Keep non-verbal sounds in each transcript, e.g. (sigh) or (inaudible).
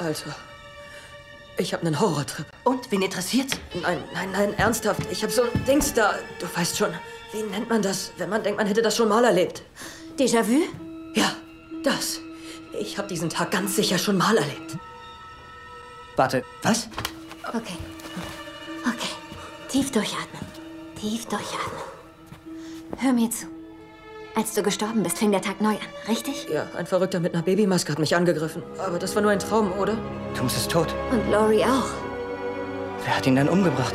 Also, ich habe einen Horrortrip. Und, wen interessiert's? Nein, nein, nein, ernsthaft. Ich habe so ein Dings da. Du weißt schon, wie nennt man das, wenn man denkt, man hätte das schon mal erlebt? Déjà-vu? Ja, das. Ich habe diesen Tag ganz sicher schon mal erlebt. Warte, was? Okay. Okay. Tief durchatmen. Tief durchatmen. Hör mir zu. Als du gestorben bist, fing der Tag neu an, richtig? Ja, ein Verrückter mit einer Babymaske hat mich angegriffen. Aber das war nur ein Traum, oder? Thomas ist tot. Und Laurie auch. Wer hat ihn dann umgebracht?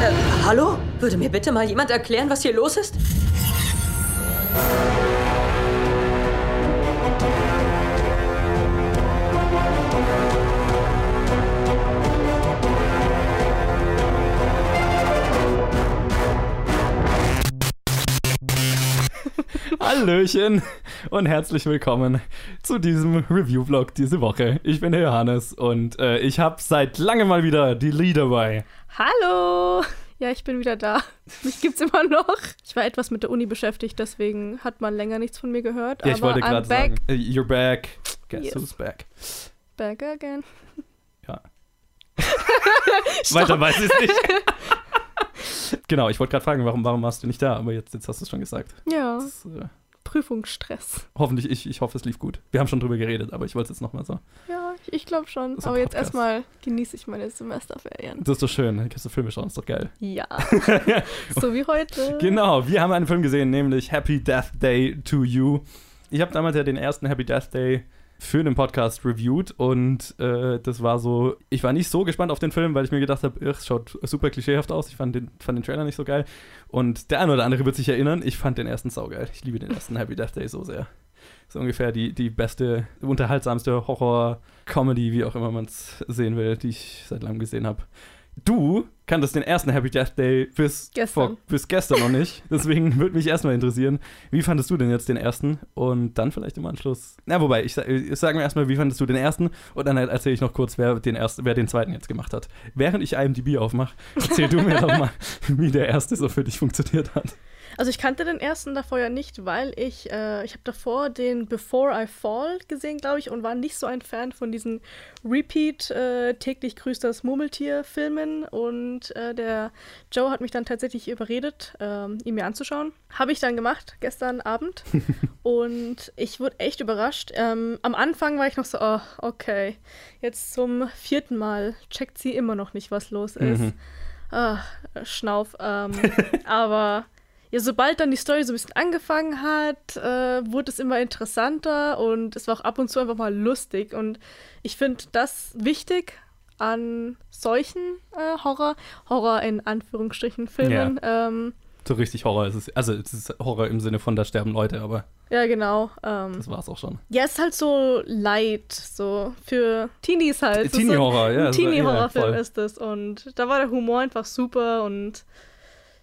Äh, hallo? Würde mir bitte mal jemand erklären, was hier los ist? Hallöchen und herzlich willkommen zu diesem Review-Vlog diese Woche. Ich bin der Johannes und äh, ich habe seit langem mal wieder die Lee dabei. Hallo! Ja, ich bin wieder da. Mich gibt's immer noch. Ich war etwas mit der Uni beschäftigt, deswegen hat man länger nichts von mir gehört. Ja, ich wollte gerade sagen, äh, you're back. Guess Yes. who's back? Back again. Ja. (laughs) Weiter weiß ich nicht. (laughs) (laughs) genau, ich wollte gerade fragen, warum, warum warst du nicht da? Aber jetzt, jetzt hast du es schon gesagt. Ja, Das, äh, Prüfungsstress. hoffentlich, ich, ich hoffe, es lief gut. Wir haben schon drüber geredet, aber ich wollte es jetzt nochmal so. Ja, ich, ich glaube schon. Ein Aber jetzt erstmal genieße ich meine Semesterferien. Das ist doch schön. Dann kannst du Filme schauen, ist doch geil. Ja. (laughs) so wie heute. Genau, wir haben einen Film gesehen, nämlich Happy Death Day to You. Ich habe damals ja den ersten Happy Death Day für den Podcast reviewed und äh, das war so, ich war nicht so gespannt auf den Film, weil ich mir gedacht habe, es schaut super klischeehaft aus. Ich fand den, fand den Trailer nicht so geil. Und der eine oder andere wird sich erinnern, ich fand den ersten saugeil. Ich liebe den ersten Happy Death Day so sehr. So ungefähr die, die beste, unterhaltsamste Horror-Comedy, wie auch immer man es sehen will, die ich seit langem gesehen habe. Du kanntest den ersten Happy Death Day bis Gestern. Vor, bis gestern noch nicht. (laughs) Deswegen würde mich erstmal interessieren, wie fandest du denn jetzt den ersten? Und dann vielleicht im Anschluss. Na, wobei, ich, ich sage mir erstmal, wie fandest du den ersten? Und dann erzähle ich noch kurz, wer den, ersten, wer den zweiten jetzt gemacht hat. Während ich IMDb aufmache, erzähl du mir doch (laughs) mal, wie der erste so für dich funktioniert hat. Also ich kannte den ersten davor ja nicht, weil ich, äh, ich habe davor den Before I Fall gesehen, glaube ich, und war nicht so ein Fan von diesen Repeat äh, täglich grüßt das Murmeltier Filmen und äh, der Joe hat mich dann tatsächlich überredet, ähm, ihn mir anzuschauen. Habe ich dann gemacht gestern Abend (laughs) und ich wurde echt überrascht. Ähm, am Anfang war ich noch so, oh, okay, jetzt zum vierten Mal checkt sie immer noch nicht, was los ist. Mhm. Ah, Schnauf. Ähm, (laughs) aber ja, sobald dann die Story so ein bisschen angefangen hat, äh, wurde es immer interessanter und es war auch ab und zu einfach mal lustig. Und ich finde das wichtig an solchen äh, Horror, Horror in Anführungsstrichen Filmen. Ähm, So richtig Horror ist es. Also, es ist Horror im Sinne von, da sterben Leute, aber ja, genau. Ähm, das war's auch schon. ja, es ist halt so light, so für Teenies halt. Es Teenie-Horror, so, ja, ja, Teenie-Horrorfilm voll. ist es. Und da war der Humor einfach super und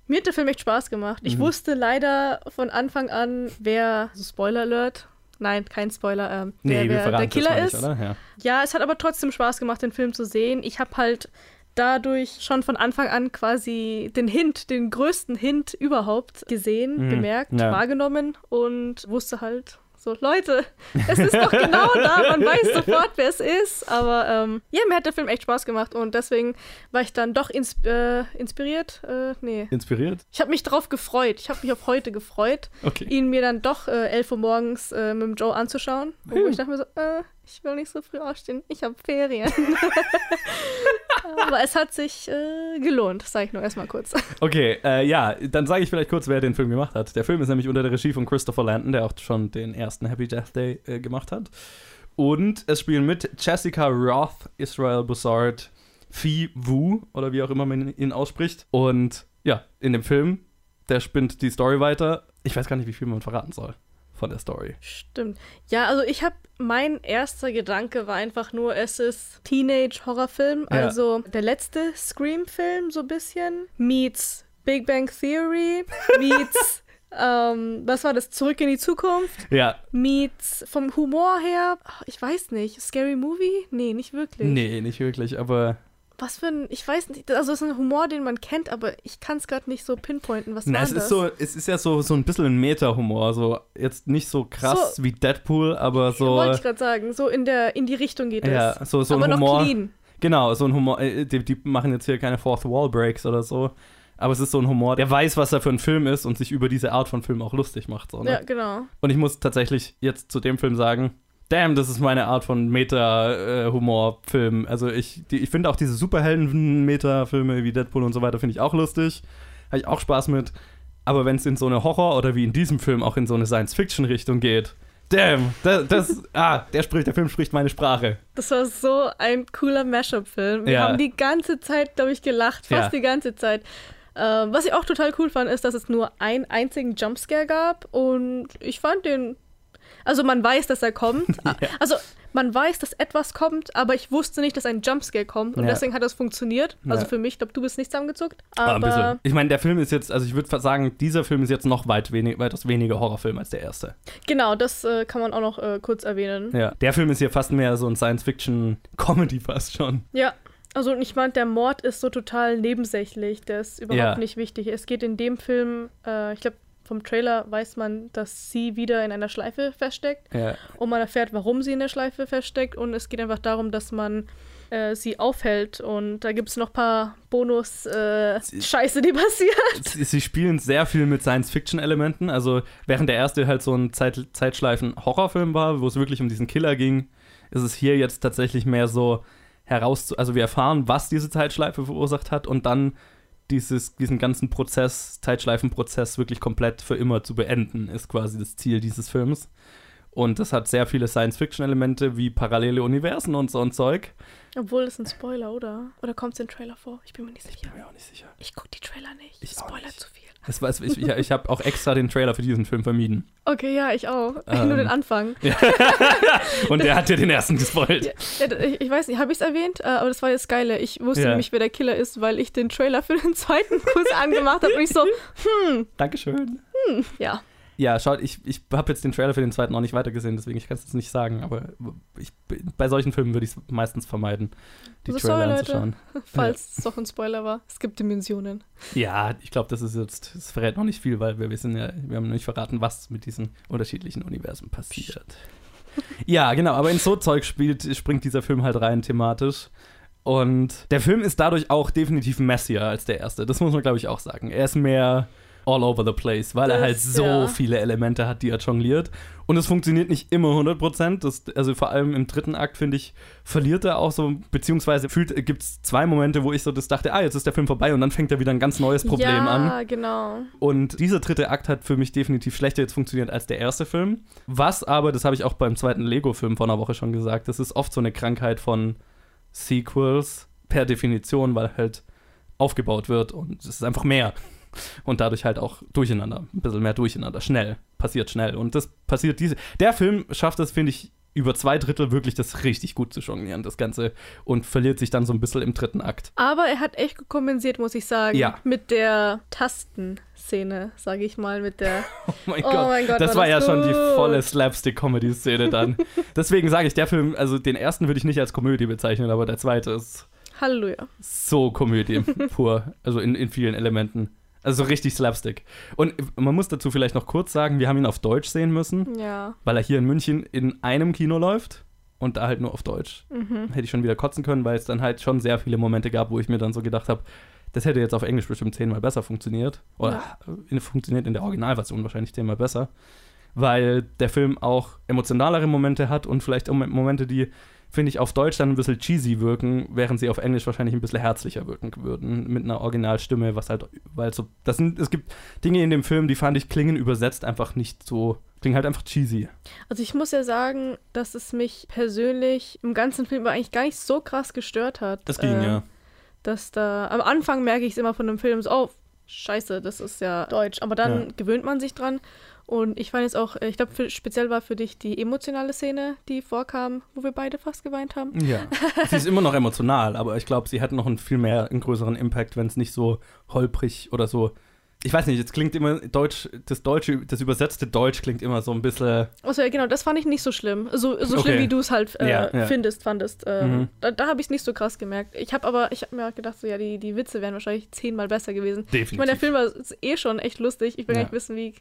mir hat der Film echt Spaß gemacht. Ich Mhm. wusste leider von Anfang an, wer, so Spoiler Alert, nein, kein Spoiler, ähm, wer, Nee, wer verraten der Killer nicht, ist. oder? Ja. Ja, es hat aber trotzdem Spaß gemacht, den Film zu sehen. Ich habe halt dadurch schon von Anfang an quasi den Hint, den größten Hint überhaupt gesehen, Mhm, bemerkt, ja. wahrgenommen und wusste halt so, Leute, es ist doch genau da, man weiß (laughs) sofort, wer es ist. Aber ähm, ja, mir hat der Film echt Spaß gemacht und deswegen war ich dann doch ins äh, inspiriert. Äh, nee. Inspiriert? Ich habe mich drauf gefreut. Ich habe mich auf heute gefreut, Okay. ihn mir dann doch äh, 11 Uhr morgens äh, mit dem Joe anzuschauen. Wo ich dachte mir so, äh, ich will nicht so früh aufstehen, ich habe Ferien. (laughs) Aber es hat sich äh, gelohnt, sage ich nur erstmal kurz. Okay, äh, ja, dann sage ich vielleicht kurz, wer den Film gemacht hat. Der Film ist nämlich unter der Regie von Christopher Landon, der auch schon den ersten Happy Death Day äh, gemacht hat. Und es spielen mit Jessica Roth, Israel Bussard, Phi Wu, oder wie auch immer man ihn ausspricht. Und ja, in dem Film, der spinnt die Story weiter. Ich weiß gar nicht, wie viel man verraten soll von der Story. Stimmt. Ja, also ich habe, mein erster Gedanke war einfach nur, es ist Teenage-Horrorfilm. Ja. Also der letzte Scream-Film so ein bisschen. Meets Big Bang Theory. (laughs) Meets, ähm, was war das? Zurück in die Zukunft. Ja, Meets vom Humor her, ich weiß nicht, Scary Movie? Nee, nicht wirklich. nee, nicht wirklich, aber Was für ein, ich weiß nicht, also es ist ein Humor, den man kennt, aber ich kann es gerade nicht so pinpointen. Was Na, war es das? ist so, es ist ja so, so ein bisschen ein Meta-Humor. So, jetzt nicht so krass So- wie Deadpool, aber so. Wollte ich gerade sagen, so in, der, in die Richtung geht ja, es. so, so aber ein noch Humor. clean. Genau, so ein Humor. äh, Die, die machen jetzt hier keine Fourth Wall Breaks oder so. Aber es ist so ein Humor, der weiß, was er für ein Film ist und sich über diese Art von Film auch lustig macht. So, ne? Ja, genau. Und ich muss tatsächlich jetzt zu dem Film sagen, damn, das ist meine Art von Meta-Humor-Film. also ich, die, ich finde auch diese Superhelden-Meta-Filme wie Deadpool und so weiter, finde ich auch lustig. Habe ich auch Spaß mit. Aber wenn es in so eine Horror- oder wie in diesem Film auch in so eine Science-Fiction-Richtung geht, damn, das, das (laughs) ah, der spricht, der Film spricht meine Sprache. Das war so ein cooler Mashup-Film. Wir Ja. haben die ganze Zeit, glaube ich, gelacht. Fast Ja. die ganze Zeit. Ähm, was ich auch total cool fand, ist, dass es nur einen einzigen Jumpscare gab. Und ich fand den. Also, man weiß, dass er kommt. (laughs) Also, man weiß, dass etwas kommt, aber ich wusste nicht, dass ein Jumpscare kommt. Und Ja. deswegen hat das funktioniert. Also, Ja. für mich, ich glaube, du bist nicht zusammengezuckt. Aber bisschen. Aber Ich meine, der Film ist jetzt, also ich würde sagen, dieser Film ist jetzt noch weit wenig, weitaus weniger Horrorfilm als der erste. genau, das äh, kann man auch noch äh, kurz erwähnen. Ja. Der Film ist hier fast mehr so ein Science-Fiction-Comedy (laughs) fast schon. Ja, also ich meine, der Mord ist so total nebensächlich, der ist überhaupt Ja. nicht wichtig. Es geht in dem Film, äh, ich glaube, vom Trailer weiß man, dass sie wieder in einer Schleife feststeckt Ja. und man erfährt, warum sie in der Schleife feststeckt und es geht einfach darum, dass man äh, sie aufhält und da gibt es noch ein paar Bonus-Scheiße, die passiert. (laughs) Sie, sie spielen sehr viel mit Science-Fiction-Elementen. Also, während der erste halt so ein Zeit, Zeitschleifen-Horrorfilm war, wo es wirklich um diesen Killer ging, ist es hier jetzt tatsächlich mehr so heraus. Also, wir erfahren, was diese Zeitschleife verursacht hat und dann dieses, diesen ganzen Prozess, Zeitschleifenprozess wirklich komplett für immer zu beenden, ist quasi das Ziel dieses Films. Und das hat sehr viele Science-Fiction-Elemente wie parallele Universen und so ein Zeug. Obwohl es ein Spoiler, oder? Oder kommt es im Trailer vor? Ich bin mir nicht sicher. Bin mir auch nicht sicher. Ich gucke die Trailer nicht. Ich Spoiler zu viel. Das weiß, ich ich, ich habe auch extra den Trailer für diesen Film vermieden. Okay, ja, ich auch. Ähm. (laughs) Nur den Anfang. (laughs) Und der hat ja den ersten gespoilt. Ja, ich, ich weiß nicht, habe ich es erwähnt? Äh, aber das war das Geile. Ich wusste Ja. nämlich, wer der Killer ist, weil ich den Trailer für den zweiten Kuss (laughs) angemacht habe. Und ich so, Dankeschön. ja. Ja, schaut, ich, ich habe jetzt den Trailer für den zweiten noch nicht weitergesehen, deswegen ich kann es jetzt nicht sagen, aber ich, bei solchen Filmen würde ich es meistens vermeiden, die Also Trailer sorry, Leute. anzuschauen. (laughs) Falls es doch ein Spoiler war. Es gibt Dimensionen. Ja, ich glaube, das ist jetzt, das verrät noch nicht viel, weil wir wissen ja, wir haben noch nicht verraten, was mit diesen unterschiedlichen Universen passiert. Ja, genau, aber in so Zeug spielt, springt dieser Film halt rein thematisch. Und der Film ist dadurch auch definitiv messier als der erste. Das muss man, glaube ich, auch sagen. Er ist mehr all over the place, weil er Das, halt so ja. viele Elemente hat, die er jongliert. Und es funktioniert nicht immer 100%. Das, also vor allem im dritten Akt, finde ich, verliert er auch so, beziehungsweise gibt es zwei Momente, wo ich so das dachte, ah, jetzt ist der Film vorbei und dann fängt er wieder ein ganz neues Problem ja, an. genau. Und dieser dritte Akt hat für mich definitiv schlechter jetzt funktioniert als der erste Film. Was aber, das habe ich auch beim zweiten Lego-Film vor einer Woche schon gesagt, das ist oft so eine Krankheit von Sequels per Definition, weil halt aufgebaut wird und es ist einfach mehr. Und dadurch halt auch durcheinander, ein bisschen mehr durcheinander, schnell, passiert schnell. Und das passiert diese. Der Film schafft es, finde ich, über zwei Drittel wirklich das richtig gut zu jonglieren, das Ganze, und verliert sich dann so ein bisschen im dritten Akt. Aber er hat echt gut kompensiert, muss ich sagen. Ja. Mit der Tastenszene, sage ich mal, mit der. (laughs) Oh mein Oh Gott. mein Gott, das war war ja das schon die gut. volle Slapstick-Comedy-Szene dann. (laughs) Deswegen sage ich, der Film, also den ersten würde ich nicht als Komödie bezeichnen, aber der zweite ist Halleluja. so Komödie pur. Also in, in vielen Elementen. Also so richtig Slapstick. Und man muss dazu vielleicht noch kurz sagen, wir haben ihn auf Deutsch sehen müssen, Ja. weil er hier in München in einem Kino läuft und da halt nur auf Deutsch. Mhm. Hätte ich schon wieder kotzen können, weil es dann halt schon sehr viele Momente gab, wo ich mir dann so gedacht habe, das hätte jetzt auf Englisch bestimmt zehnmal besser funktioniert. Oder in, funktioniert in der Originalversion wahrscheinlich zehnmal besser. Weil der Film auch emotionalere Momente hat und vielleicht auch Momente, die, finde ich, auf Deutsch dann ein bisschen cheesy wirken, während sie auf Englisch wahrscheinlich ein bisschen herzlicher wirken würden. Mit einer Originalstimme, was halt, weil so, das sind, es gibt Dinge in dem Film, die fand ich klingen übersetzt einfach nicht so, klingen halt einfach cheesy. Also ich muss ja sagen, dass es mich persönlich im ganzen Film eigentlich gar nicht so krass gestört hat. Das ging, äh, ja. Dass da, am Anfang merke ich es immer von einem Film, so, oh, scheiße, das ist ja Deutsch. Aber dann Ja. gewöhnt man sich dran. Und ich fand jetzt auch, ich glaube, speziell war für dich die emotionale Szene, die vorkam, wo wir beide fast geweint haben. Ja. sie ist immer noch emotional, aber ich glaube, sie hat noch einen viel mehr, einen größeren Impact, wenn es nicht so holprig oder so ich weiß nicht, es klingt immer Deutsch, das Deutsche, das übersetzte Deutsch klingt immer so ein bisschen. Also ja, genau, das fand ich nicht so schlimm. So, so Okay. schlimm, wie du es halt äh, Ja, ja. findest, fandest. Ähm, Mhm. Da, da habe ich es nicht so krass gemerkt. Ich habe aber, ich habe mir gedacht, so ja, die, die Witze wären wahrscheinlich zehnmal besser gewesen. Definitiv. Ich meine, der Film war eh schon echt lustig. Ich will Ja. gar nicht wissen, wie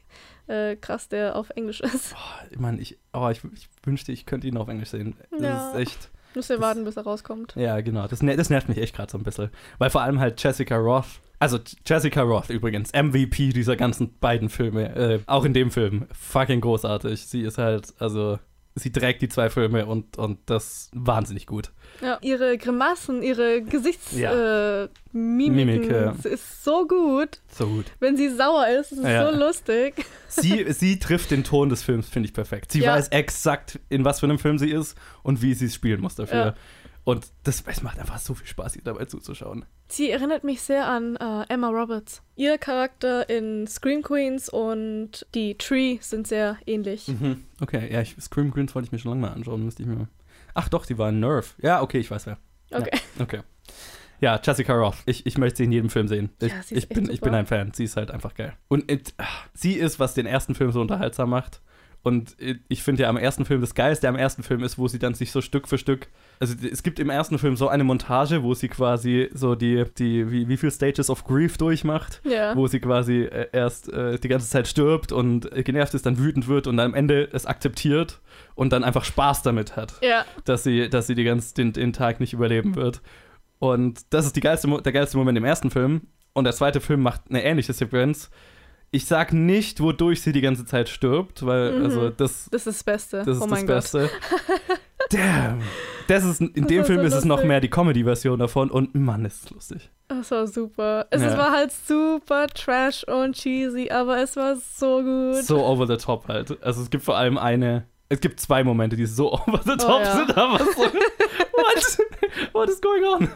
äh, krass der auf Englisch ist. Ich meine, ich, oh, ich, ich wünschte, ich könnte ihn auf Englisch sehen. Das Ja. ist echt. Muss ja Das- warten, bis er rauskommt. Ja, genau. Das, das nervt mich echt gerade so ein bisschen. Weil vor allem halt Jessica Roth. Also Jessica Roth übrigens, MVP dieser ganzen beiden Filme. Äh, auch in dem Film. Fucking großartig. Sie ist halt, also, sie trägt die zwei Filme und, und das wahnsinnig gut. Ja. Ihre Grimassen, ihre Gesichtsmimiken, Ja. äh, Mimik, ja. es ist so gut. So gut. Wenn sie sauer ist, es ist Ja. so lustig. (laughs) Sie, sie trifft den Ton des Films, finde ich perfekt. Sie Ja. weiß exakt, in was für einem Film sie ist und wie sie es spielen muss dafür. Ja. Und das, es macht einfach so viel Spaß, ihr dabei zuzuschauen. Sie erinnert mich sehr an äh, Emma Roberts. Ihr Charakter in Scream Queens und die Tree sind sehr ähnlich. Mhm. Okay, ja, ich, Scream Queens wollte ich mir schon lange mal anschauen, müsste ich mir. Ach doch, die war in Nerve. Ja, okay, ich weiß wer. Okay. (laughs) Okay. Ja, Jessica Roth. Ich, ich möchte sie in jedem Film sehen. Ich, Ja, sie ist ich, bin, echt ich bin super. ein Fan. Sie ist halt einfach geil. Und it, ach, sie ist, was den ersten Film so unterhaltsam macht. Und ich finde ja am ersten Film das Geilste am ersten Film ist, wo sie dann sich so Stück für Stück. Also es gibt im ersten Film so eine Montage, wo sie quasi so die, die wie, wie viel Stages of Grief durchmacht Ja. wo sie quasi äh, erst äh, die ganze Zeit stirbt und äh, genervt ist, dann wütend wird und dann am Ende es akzeptiert und dann einfach Spaß damit hat, Ja. dass sie, dass sie die ganze, den, den Tag nicht überleben wird. Und das ist die geilste, der geilste Moment im ersten Film. Und der zweite Film macht eine ähnliche Sequenz. Ich sag nicht, wodurch sie die ganze Zeit stirbt, weil, Mhm. also, das, Das ist das Beste. das ist oh das. Beste. (laughs) Damn. Das ist, in Das dem Film so ist es noch mehr die Comedy-Version davon und Mann, ist es lustig. Das war super. Es Ja. war halt super trash und cheesy, aber es war so gut. so over the top halt. Also es gibt vor allem eine, es gibt zwei Momente, die so (laughs) over the top Oh ja. sind, aber so, (laughs) what? What is going on?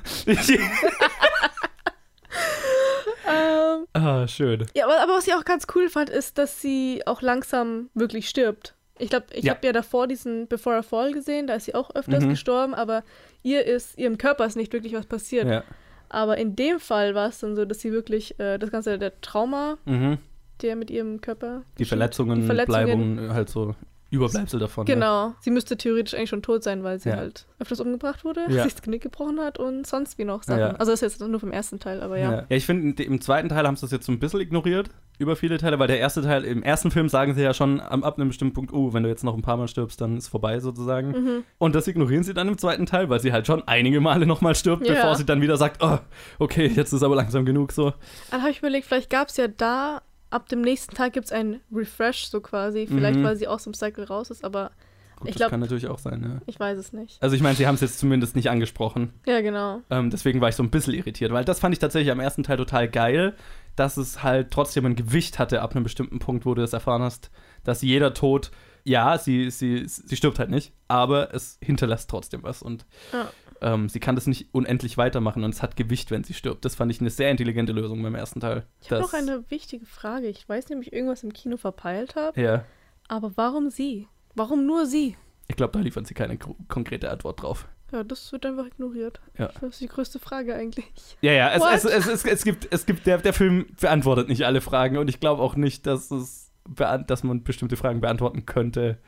Ähm, ah, schön. ja, aber, aber was ich auch ganz cool fand, ist, dass sie auch langsam wirklich stirbt. Ich glaube, ich Ja. habe ja davor diesen Before I Fall gesehen, da ist sie auch öfters Mhm. gestorben, aber ihr ist, ihrem Körper ist nicht wirklich was passiert. Ja. Aber in dem Fall war es dann so, dass sie wirklich äh, das ganze, der Trauma, Mhm. der mit ihrem Körper. Die Verletzungen, die Verletzungen bleiben halt so Überbleibsel davon. Ne? Genau. Sie müsste theoretisch eigentlich schon tot sein, weil sie Ja. halt öfters umgebracht wurde, Ja. sich das Knick gebrochen hat und sonst wie noch Sachen. Ja. Also das ist jetzt nur vom ersten Teil, aber ja. Ja, ja ich finde, im zweiten Teil haben sie das jetzt so ein bisschen ignoriert, über viele Teile, weil der erste Teil, im ersten Film sagen sie ja schon am, ab einem bestimmten Punkt, oh, wenn du jetzt noch ein paar Mal stirbst, dann ist vorbei sozusagen. Mhm. Und das ignorieren sie dann im zweiten Teil, weil sie halt schon einige Male nochmal stirbt, Ja. bevor sie dann wieder sagt, oh, okay, jetzt ist aber langsam genug so. Dann habe ich überlegt, vielleicht gab es ja da, ab dem nächsten Tag gibt es einen Refresh so quasi. Vielleicht, Mhm. weil sie aus dem Cycle raus ist, aber Gut, Ich das glaub- kann natürlich auch sein, ja. ich weiß es nicht. Also ich meine, sie haben es jetzt zumindest nicht angesprochen. Ja, genau. Ähm, deswegen war ich so ein bisschen irritiert, weil das fand ich tatsächlich am ersten Teil total geil, dass es halt trotzdem ein Gewicht hatte ab einem bestimmten Punkt, wo du es erfahren hast, dass jeder Tod, ja, sie, sie, sie stirbt halt nicht, aber es hinterlässt trotzdem was und Ja. Ähm, sie kann das nicht unendlich weitermachen und es hat Gewicht, wenn sie stirbt. Das fand ich eine sehr intelligente Lösung beim ersten Teil. Ich habe noch eine wichtige Frage. Ich weiß nämlich, irgendwas im Kino verpeilt habe, Ja, aber warum sie? Warum nur sie? ich glaube, da liefern sie keine konkrete Antwort drauf. Ja, das wird einfach ignoriert. Ja. Das ist die größte Frage eigentlich. Ja, ja, es, es, es, es, gibt, es gibt der, der Film beantwortet nicht alle Fragen und ich glaube auch nicht, dass, es, dass man bestimmte Fragen beantworten könnte.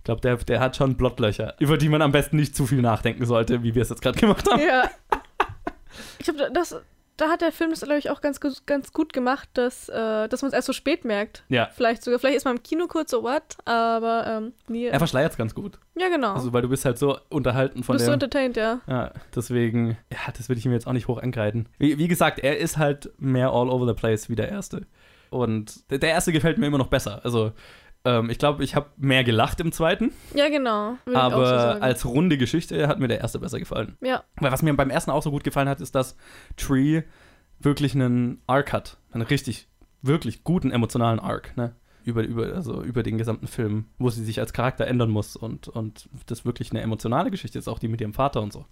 Ich glaube, der, der hat schon Blottlöcher, über die man am besten nicht zu viel nachdenken sollte, wie wir es jetzt gerade gemacht haben. Ja. (laughs) Ich glaube, das, da hat der Film das, glaube ich, auch ganz, gut- ganz gut gemacht, dass, äh, dass man es erst so spät merkt. Ja. Vielleicht sogar, vielleicht ist man im Kino kurz so, what? Aber, ähm, nie. Er verschleiert es ganz gut. ja, genau. Also, weil du bist halt so unterhalten von Bist du der. entertained, ja. Ja, deswegen, ja, das würde ich ihm jetzt auch nicht hoch angreifen. Wie, wie gesagt, er ist halt mehr all over the place wie der erste. Und der erste gefällt mir immer noch besser. Also, ähm, ich glaube, ich habe mehr gelacht im zweiten, Ja, genau. So aber sagen. als runde Geschichte hat mir der erste besser gefallen. Ja, Weil was mir beim ersten auch so gut gefallen hat, ist, dass Tree wirklich einen Arc hat. Einen richtig, wirklich guten emotionalen Arc, ne? Über, über, also über den gesamten Film, wo sie sich als Charakter ändern muss und, und das wirklich eine emotionale Geschichte ist, auch die mit ihrem Vater und so.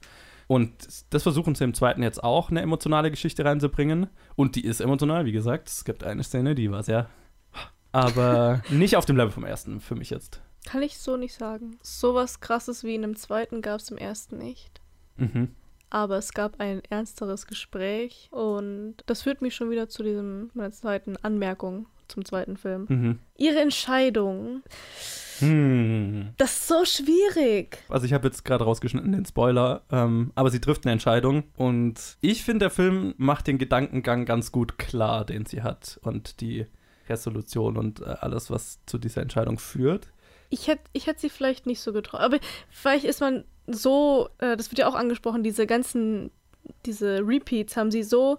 Und das versuchen sie im zweiten jetzt auch, eine emotionale Geschichte reinzubringen. Und die ist emotional, wie gesagt. Es gibt eine Szene, die war sehr. Aber nicht auf dem Level vom ersten, für mich jetzt. kann ich so nicht sagen. Sowas krasses wie in dem zweiten gab es im ersten nicht. Mhm. aber es gab ein ernsteres Gespräch und das führt mich schon wieder zu diesem meiner zweiten Anmerkung zum zweiten Film. Mhm. Ihre Entscheidung, Hm. das ist so schwierig. Also ich habe jetzt gerade rausgeschnitten den Spoiler, ähm, aber sie trifft eine Entscheidung und ich finde, der Film macht den Gedankengang ganz gut klar, den sie hat und die Resolution und äh, alles, was zu dieser Entscheidung führt. Ich hätte ich hätt sie vielleicht nicht so getraut. Aber vielleicht ist man so, äh, das wird ja auch angesprochen, diese ganzen, diese Repeats haben sie so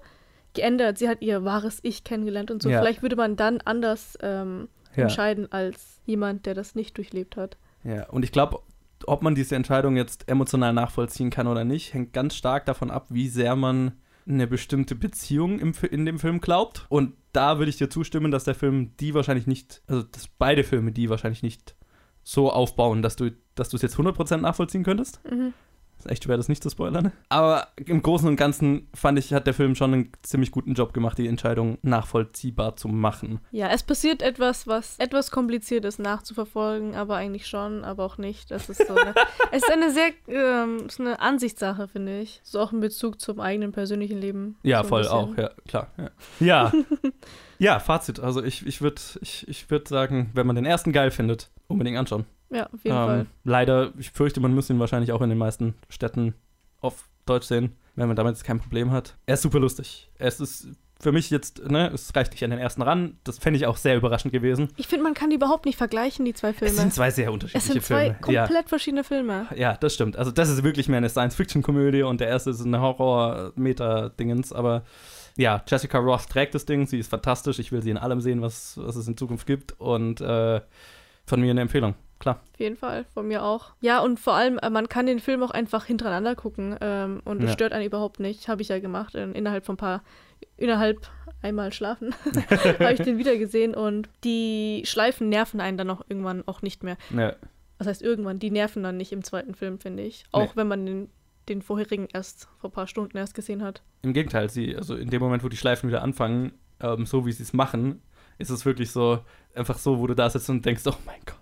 geändert. Sie hat ihr wahres Ich kennengelernt und so. Ja. Vielleicht würde man dann anders ähm, Ja. entscheiden als jemand, der das nicht durchlebt hat. Ja, und ich glaube, ob man diese Entscheidung jetzt emotional nachvollziehen kann oder nicht, hängt ganz stark davon ab, wie sehr man eine bestimmte Beziehung im, in dem Film glaubt. Und da würde ich dir zustimmen, dass der Film die wahrscheinlich nicht, also dass beide Filme die wahrscheinlich nicht so aufbauen, dass du dass du es jetzt 100% nachvollziehen könntest. Mhm. Ist echt schwer, das nicht zu spoilern. Aber im Großen und Ganzen fand ich, hat der Film schon einen ziemlich guten Job gemacht, die Entscheidung nachvollziehbar zu machen. Ja, es passiert etwas, was etwas kompliziert ist nachzuverfolgen, aber eigentlich schon, aber auch nicht. Das ist so eine, (laughs) es ist eine sehr, ähm, ist eine Ansichtssache, finde ich. So auch in Bezug zum eigenen persönlichen Leben. Ja, so voll bisschen. auch, ja, klar. Ja, ja. (laughs) ja Fazit. Also ich, ich würde ich, ich würd sagen, wenn man den ersten geil findet, unbedingt anschauen. Ja, auf jeden Ähm, Fall. Leider, ich fürchte, man muss ihn wahrscheinlich auch in den meisten Städten auf Deutsch sehen, wenn man damit kein Problem hat. Er ist super lustig. Es ist für mich jetzt, ne, es reicht nicht an den ersten ran. Das fände ich auch sehr überraschend gewesen. Ich finde, man kann die überhaupt nicht vergleichen, die zwei Filme. Es sind zwei sehr Es unterschiedliche sind zwei Filme. Ja. komplett verschiedene Filme. Ja, das stimmt. Also das ist wirklich mehr eine Science-Fiction-Komödie und der erste ist eine Horror-Meta-Dingens, aber ja, Jessica Roth trägt das Ding, sie ist fantastisch, ich will sie in allem sehen, was, was es in Zukunft gibt und äh, von mir eine Empfehlung, klar. Auf jeden Fall, von mir auch. Ja, und vor allem, äh, man kann den Film auch einfach hintereinander gucken ähm, und es Ja. stört einen überhaupt nicht. Habe ich ja gemacht, in, innerhalb von ein paar, innerhalb einmal schlafen, (laughs) (laughs) habe ich den wieder gesehen und die Schleifen nerven einen dann auch irgendwann auch nicht mehr. Ja, Was heißt irgendwann? Die nerven dann nicht im zweiten Film, finde ich. Auch Nee. wenn man den, den vorherigen erst vor ein paar Stunden erst gesehen hat. Im Gegenteil, sie, also in dem Moment, wo die Schleifen wieder anfangen, ähm, so wie sie es machen, ist es wirklich so, einfach so, wo du da sitzt und denkst, oh mein Gott.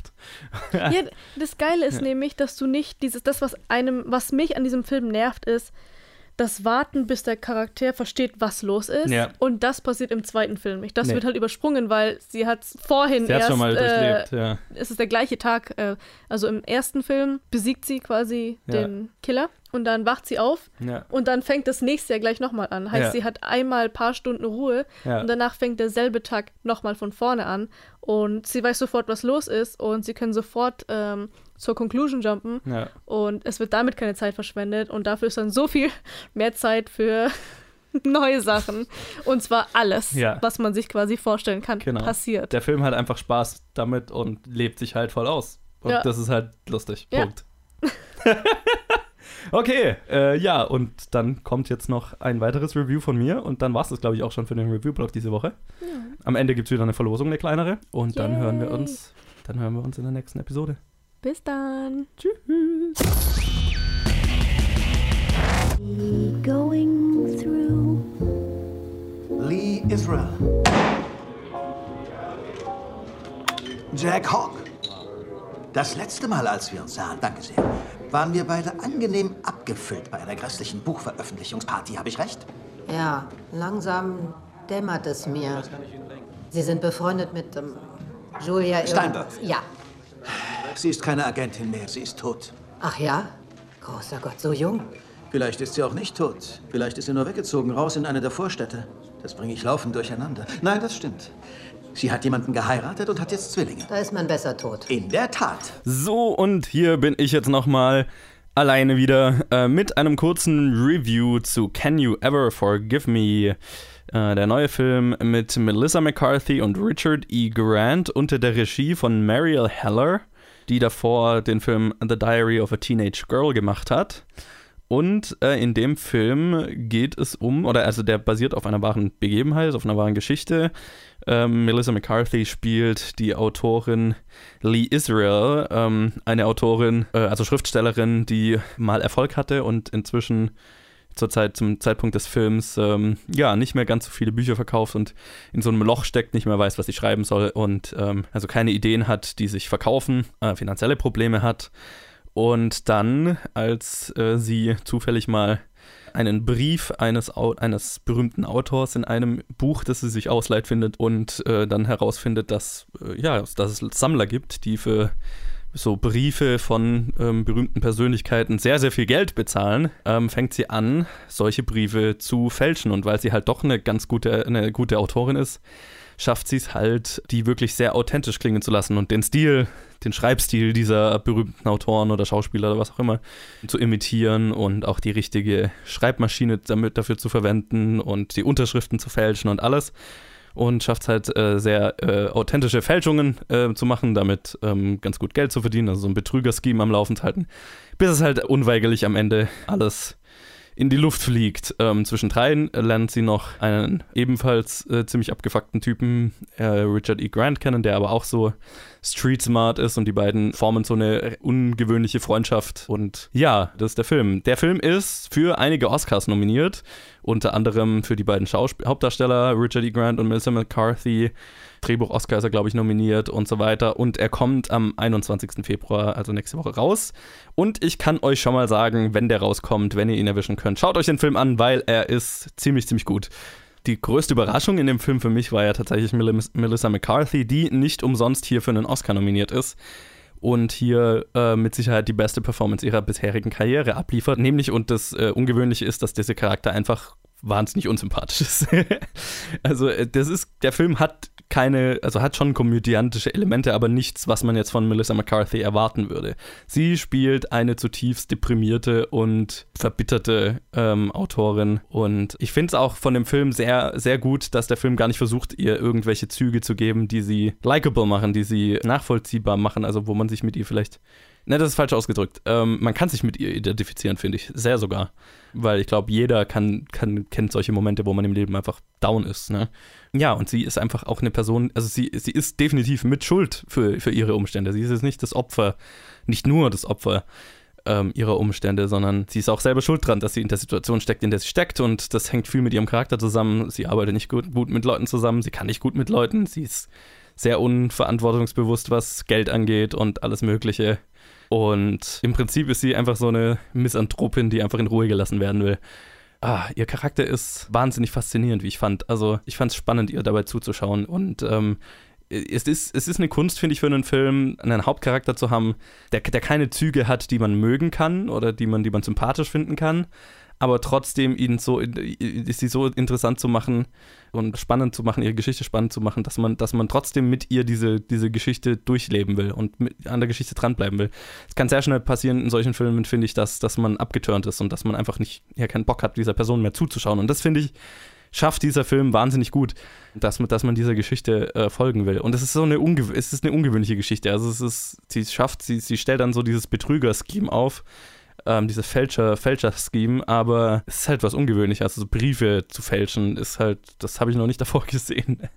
Ja, das Geile ist Ja. nämlich, dass du nicht dieses, das, was einem, was mich an diesem Film nervt, ist, das Warten, bis der Charakter versteht, was los ist. Ja. Und das passiert im zweiten Film nicht. Das Nee. wird halt übersprungen, weil sie hat vorhin Sie erst. schon mal äh, durchlebt, ja. es ist der gleiche Tag. Äh, also im ersten Film besiegt sie quasi Ja. den Killer und dann wacht sie auf ja. und dann fängt das nächste ja gleich nochmal an. Heißt, Ja. sie hat einmal ein paar Stunden Ruhe Ja. und danach fängt derselbe Tag nochmal von vorne an und sie weiß sofort, was los ist und sie können sofort ähm, zur Conclusion jumpen und es wird damit keine Zeit verschwendet und dafür ist dann so viel (laughs) mehr Zeit für (laughs) neue Sachen und zwar alles, Ja. was man sich quasi vorstellen kann, Genau. passiert. Der Film hat einfach Spaß damit und lebt sich halt voll aus. Und Ja. das ist halt lustig. Ja. Punkt. (laughs) okay, äh, ja, und dann kommt jetzt noch ein weiteres Review von mir und dann war es das, glaube ich, auch schon für den Review-Blog diese Woche. Am Ende gibt es wieder eine Verlosung, eine kleinere. Und dann Yay. hören wir uns, dann hören wir uns in der nächsten Episode. Bis dann. Going through. Lee Israel. Jack Hawk. Das letzte Mal, als wir uns sahen, danke sehr, waren wir beide angenehm abgefüllt bei einer grässlichen Buchveröffentlichungsparty. Habe ich recht? Ja, langsam dämmert es mir. Sie sind befreundet mit ähm, Julia Steinberg. Ja. Sie ist keine Agentin mehr, sie ist tot. Ach ja? Großer Gott, so jung? Vielleicht ist sie auch nicht tot. Vielleicht ist sie nur weggezogen, raus in eine der Vorstädte. Das bringe ich laufend durcheinander. Nein, das stimmt. Sie hat jemanden geheiratet und hat jetzt Zwillinge. Da ist man besser tot. In der Tat. So, und hier bin ich jetzt nochmal alleine wieder äh, mit einem kurzen Review zu Can You Ever Forgive Me? Äh, der neue Film mit Melissa McCarthy und Richard E. Grant unter der Regie von Mariel Heller, die davor den Film The Diary of a Teenage Girl gemacht hat. Und äh, in dem Film geht es um, oder also der basiert auf einer wahren Begebenheit, auf einer wahren Geschichte. Ähm, Melissa McCarthy spielt die Autorin Lee Israel, ähm, eine Autorin, äh, also Schriftstellerin, die mal Erfolg hatte und inzwischen zur Zeit, zum Zeitpunkt des Films ähm, ja nicht mehr ganz so viele Bücher verkauft und in so einem Loch steckt, nicht mehr weiß, was sie schreiben soll und ähm, also keine Ideen hat, die sich verkaufen, äh, finanzielle Probleme hat. Und dann, als äh, sie zufällig mal einen Brief eines, eines berühmten Autors in einem Buch, das sie sich ausleiht findet und äh, dann herausfindet, dass, äh, ja, dass es Sammler gibt, die für so Briefe von ähm, berühmten Persönlichkeiten sehr, sehr viel Geld bezahlen, ähm, fängt sie an, solche Briefe zu fälschen. Und weil sie halt doch eine ganz gute, eine gute Autorin ist, schafft sie es halt, die wirklich sehr authentisch klingen zu lassen und den Stil, den Schreibstil dieser berühmten Autoren oder Schauspieler oder was auch immer zu imitieren und auch die richtige Schreibmaschine damit dafür zu verwenden und die Unterschriften zu fälschen und alles. Und schafft es halt äh, sehr äh, authentische Fälschungen äh, zu machen, damit ähm, ganz gut Geld zu verdienen, also so ein Betrüger-Scheme am Laufen zu halten, bis es halt unweigerlich am Ende alles in die Luft fliegt. Ähm, zwischendrin lernt sie noch einen ebenfalls äh, ziemlich abgefuckten Typen, äh, Richard E. Grant, kennen, der aber auch so street smart ist und die beiden formen so eine ungewöhnliche Freundschaft. Und ja, das ist der Film. Der Film ist für einige Oscars nominiert, unter anderem für die beiden Schausp Hauptdarsteller Richard E. Grant und Melissa McCarthy. Drehbuch Oscar ist er, glaube ich, nominiert und so weiter. Und er kommt am 21. Februar, also nächste Woche, raus. Und ich kann euch schon mal sagen, wenn der rauskommt, wenn ihr ihn erwischen könnt, schaut euch den Film an, weil er ist ziemlich, ziemlich gut. Die größte Überraschung in dem Film für mich war ja tatsächlich Melissa McCarthy, die nicht umsonst hier für einen Oscar nominiert ist und hier äh, mit Sicherheit die beste Performance ihrer bisherigen Karriere abliefert. Nämlich, und das äh, Ungewöhnliche ist, dass dieser Charakter einfach wahnsinnig unsympathisch ist. (laughs) also, äh, das ist, der Film hat keine, also hat schon komödiantische Elemente, aber nichts, was man jetzt von Melissa McCarthy erwarten würde. Sie spielt eine zutiefst deprimierte und verbitterte ähm, Autorin und ich finde es auch von dem Film sehr, sehr gut, dass der Film gar nicht versucht, ihr irgendwelche Züge zu geben, die sie likable machen, die sie nachvollziehbar machen, also wo man sich mit ihr vielleicht Ne, das ist falsch ausgedrückt. Ähm, man kann sich mit ihr identifizieren, finde ich. Sehr sogar. Weil ich glaube, jeder kann, kann, kennt solche Momente, wo man im Leben einfach down ist. Ne? Ja, und sie ist einfach auch eine Person, also sie, sie ist definitiv mit Schuld für, für ihre Umstände. Sie ist jetzt nicht das Opfer, nicht nur das Opfer ähm, ihrer Umstände, sondern sie ist auch selber schuld dran, dass sie in der Situation steckt, in der sie steckt. Und das hängt viel mit ihrem Charakter zusammen. Sie arbeitet nicht gut, gut mit Leuten zusammen, sie kann nicht gut mit Leuten, sie ist sehr unverantwortungsbewusst, was Geld angeht und alles Mögliche. Und im Prinzip ist sie einfach so eine Misanthropin, die einfach in Ruhe gelassen werden will. Ah, ihr Charakter ist wahnsinnig faszinierend, wie ich fand. Also ich fand es spannend, ihr dabei zuzuschauen. Und ähm, es ist, es ist eine Kunst, finde ich, für einen Film, einen Hauptcharakter zu haben, der, der keine Züge hat, die man mögen kann oder die man, die man sympathisch finden kann, aber trotzdem ihn so, sie so interessant zu machen und spannend zu machen, ihre Geschichte spannend zu machen, dass man, dass man trotzdem mit ihr diese, diese Geschichte durchleben will und mit, an der Geschichte dranbleiben will. Es kann sehr schnell passieren in solchen Filmen, finde ich, dass, dass man abgeturnt ist und dass man einfach nicht, ja, keinen Bock hat, dieser Person mehr zuzuschauen. Und das finde ich, schafft dieser Film wahnsinnig gut, dass, dass man dieser Geschichte äh, folgen will. Und es ist so eine, ungew es ist eine ungewöhnliche Geschichte. Also es ist, sie schafft, sie, sie stellt dann so dieses Betrüger-Scheme auf, ähm, dieses Fälscher, Fälscher-Scheme, aber es ist halt was ungewöhnlich. Also so Briefe zu fälschen ist halt, das habe ich noch nicht (laughs) davor gesehen.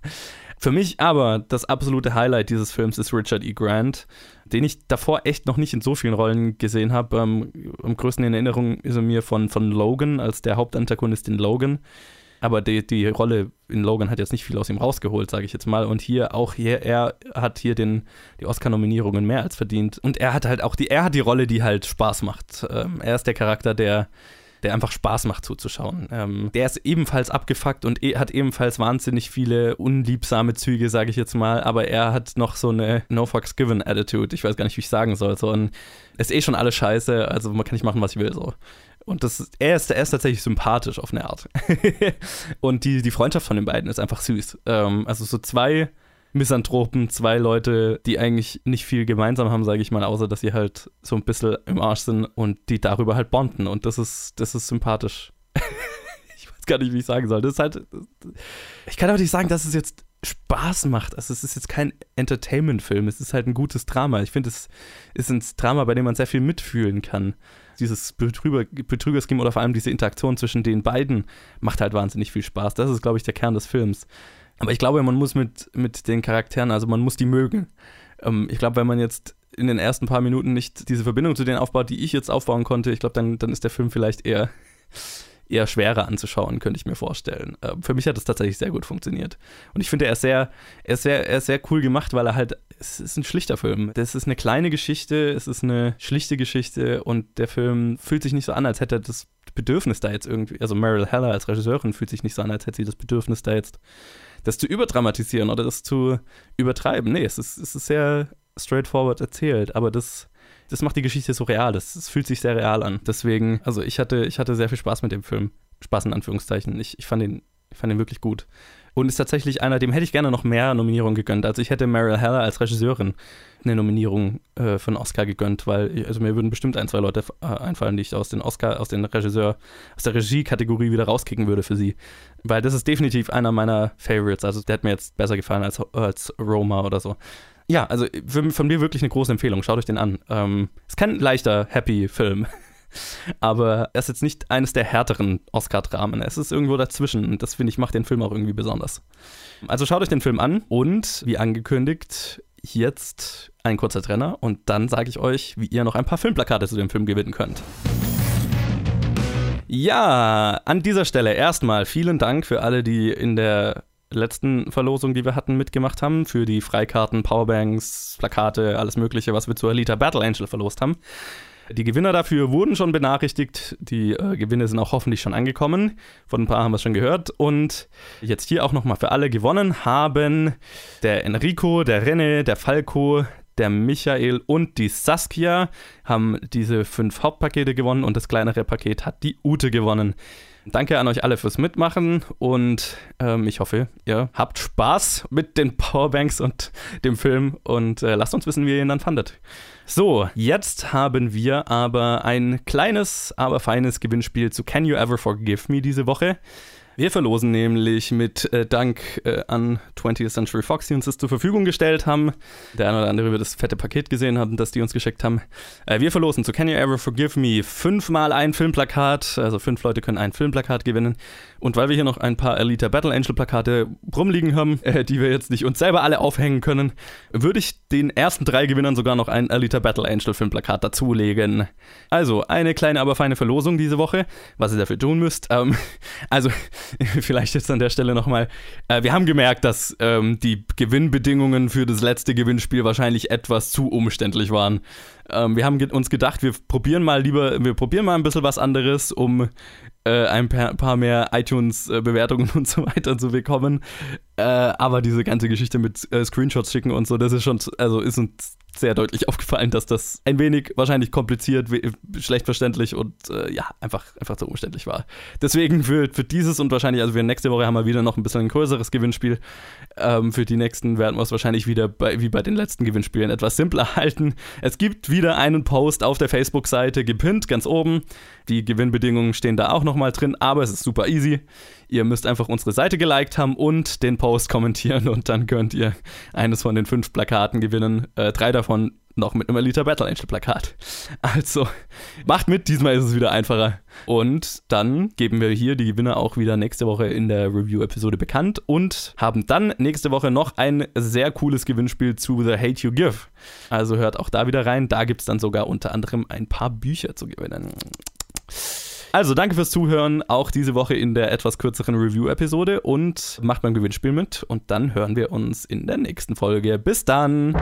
Für mich aber das absolute Highlight dieses Films ist Richard E. Grant, den ich davor echt noch nicht in so vielen Rollen gesehen habe. Ähm, am größten in Erinnerung ist er mir von, von Logan als der Hauptantagonist in Logan. Aber die, die Rolle in Logan hat jetzt nicht viel aus ihm rausgeholt, sage ich jetzt mal. Und hier auch hier, er hat hier den, die Oscar-Nominierungen mehr als verdient. Und er hat halt auch die, er hat die Rolle, die halt Spaß macht. Ähm, er ist der Charakter, der der einfach Spaß macht zuzuschauen. Ähm, der ist ebenfalls abgefuckt und e hat ebenfalls wahnsinnig viele unliebsame Züge, sage ich jetzt mal, aber er hat noch so eine No Fucks Given Attitude. Ich weiß gar nicht, wie ich sagen soll. So ein, ist eh schon alles scheiße, also man kann nicht machen, was ich will. So. Und das, er, ist, er ist tatsächlich sympathisch auf eine Art. (laughs) und die, die Freundschaft von den beiden ist einfach süß. Ähm, also so zwei Misanthropen, zwei Leute, die eigentlich nicht viel gemeinsam haben, sage ich mal, außer dass sie halt so ein bisschen im Arsch sind und die darüber halt bonden. Und das ist, das ist sympathisch. (laughs) ich weiß gar nicht, wie ich sagen soll. Das ist halt. Ich kann auch nicht sagen, dass es jetzt Spaß macht. Also es ist jetzt kein Entertainment-Film, es ist halt ein gutes Drama. Ich finde, es ist ein Drama, bei dem man sehr viel mitfühlen kann dieses Betrüger, Betrügerscheme oder vor allem diese Interaktion zwischen den beiden macht halt wahnsinnig viel Spaß. Das ist, glaube ich, der Kern des Films. Aber ich glaube, man muss mit, mit den Charakteren, also man muss die mögen. Ähm, ich glaube, wenn man jetzt in den ersten paar Minuten nicht diese Verbindung zu denen aufbaut, die ich jetzt aufbauen konnte, ich glaube, dann, dann ist der Film vielleicht eher eher schwerer anzuschauen, könnte ich mir vorstellen. Äh, für mich hat das tatsächlich sehr gut funktioniert. Und ich finde, er ist sehr, er er ist sehr cool gemacht, weil er halt, es ist ein schlichter Film. Das ist eine kleine Geschichte, es ist eine schlichte Geschichte und der Film fühlt sich nicht so an, als hätte er das Bedürfnis da jetzt irgendwie, also Meryl Heller als Regisseurin fühlt sich nicht so an, als hätte sie das Bedürfnis da jetzt, das zu überdramatisieren oder das zu übertreiben. Nee, es ist, es ist sehr straightforward erzählt, aber das, das macht die Geschichte so real. Das, das fühlt sich sehr real an. Deswegen, also ich hatte, ich hatte sehr viel Spaß mit dem Film. Spaß in Anführungszeichen. Ich, ich fand ihn, ich fand ihn wirklich gut. Und ist tatsächlich einer, dem hätte ich gerne noch mehr Nominierungen gegönnt. Also ich hätte Meryl Heller als Regisseurin eine Nominierung äh, für einen Oscar gegönnt, weil ich, also mir würden bestimmt ein, zwei Leute äh, einfallen, die ich aus den Oscar, aus den Regisseur, aus der Regie-Kategorie wieder rauskicken würde für sie. Weil das ist definitiv einer meiner Favorites. Also der hat mir jetzt besser gefallen als, als Roma oder so. Ja, also für, von mir wirklich eine große Empfehlung. Schaut euch den an. Ähm, ist kein leichter, happy Film. (laughs) Aber er ist jetzt nicht eines der härteren Oscar-Dramen. Es ist irgendwo dazwischen und das finde ich macht den Film auch irgendwie besonders. Also schaut euch den Film an und wie angekündigt, jetzt ein kurzer Trenner und dann sage ich euch, wie ihr noch ein paar Filmplakate zu dem Film gewinnen könnt. Ja, an dieser Stelle erstmal vielen Dank für alle, die in der letzten Verlosung, die wir hatten, mitgemacht haben, für die Freikarten, Powerbanks, Plakate, alles Mögliche, was wir zu Alita Battle Angel verlost haben. Die Gewinner dafür wurden schon benachrichtigt. Die äh, Gewinne sind auch hoffentlich schon angekommen. Von ein paar haben wir schon gehört. Und jetzt hier auch nochmal für alle gewonnen haben der Enrico, der Renne, der Falco, der Michael und die Saskia haben diese fünf Hauptpakete gewonnen und das kleinere Paket hat die Ute gewonnen. Danke an euch alle fürs Mitmachen und ähm, ich hoffe, ihr habt Spaß mit den Powerbanks und dem Film und äh, lasst uns wissen, wie ihr ihn dann fandet. So, jetzt haben wir aber ein kleines, aber feines Gewinnspiel zu Can You Ever Forgive Me diese Woche. Wir verlosen nämlich mit äh, Dank äh, an 20th Century Fox, die uns das zur Verfügung gestellt haben. Der eine oder andere wird das fette Paket gesehen haben, das die uns geschickt haben. Äh, wir verlosen zu Can You Ever Forgive Me fünfmal ein Filmplakat. Also fünf Leute können ein Filmplakat gewinnen. Und weil wir hier noch ein paar Alita Battle Angel Plakate rumliegen haben, (laughs) äh, die wir jetzt nicht uns selber alle aufhängen können, würde ich den ersten drei Gewinnern sogar noch ein Alita Battle Angel Filmplakat dazulegen. Also, eine kleine, aber feine Verlosung diese Woche, was ihr dafür tun müsst. Ähm, (laughs) also, (laughs) vielleicht jetzt an der Stelle nochmal. Äh, wir haben gemerkt, dass ähm, die Gewinnbedingungen für das letzte Gewinnspiel wahrscheinlich etwas zu umständlich waren. Ähm, wir haben ge uns gedacht, wir probieren mal lieber, wir probieren mal ein bisschen was anderes, um äh, ein paar mehr iTunes-Bewertungen (laughs) und so weiter zu bekommen. Äh, aber diese ganze Geschichte mit äh, Screenshots schicken und so, das ist schon, also ist uns sehr deutlich (laughs) aufgefallen, dass das ein wenig wahrscheinlich kompliziert, schlecht verständlich und äh, ja, einfach, einfach zu umständlich war. Deswegen für, für dieses und wahrscheinlich, also für nächste Woche haben wir wieder noch ein bisschen ein größeres Gewinnspiel. Ähm, für die nächsten werden wir es wahrscheinlich wieder bei, wie bei den letzten Gewinnspielen etwas simpler (laughs) halten. Es gibt wieder einen Post auf der Facebook-Seite gepinnt, ganz oben. Die Gewinnbedingungen stehen da auch nochmal drin, aber es ist super easy. Ihr müsst einfach unsere Seite geliked haben und den Post kommentieren und dann könnt ihr eines von den fünf Plakaten gewinnen. Äh, drei davon noch mit einem Elite Battle Angel Plakat. Also macht mit, diesmal ist es wieder einfacher. Und dann geben wir hier die Gewinner auch wieder nächste Woche in der Review-Episode bekannt und haben dann nächste Woche noch ein sehr cooles Gewinnspiel zu The Hate You Give. Also hört auch da wieder rein. Da gibt es dann sogar unter anderem ein paar Bücher zu gewinnen. Also, danke fürs Zuhören, auch diese Woche in der etwas kürzeren Review-Episode und macht beim Gewinnspiel mit und dann hören wir uns in der nächsten Folge. Bis dann!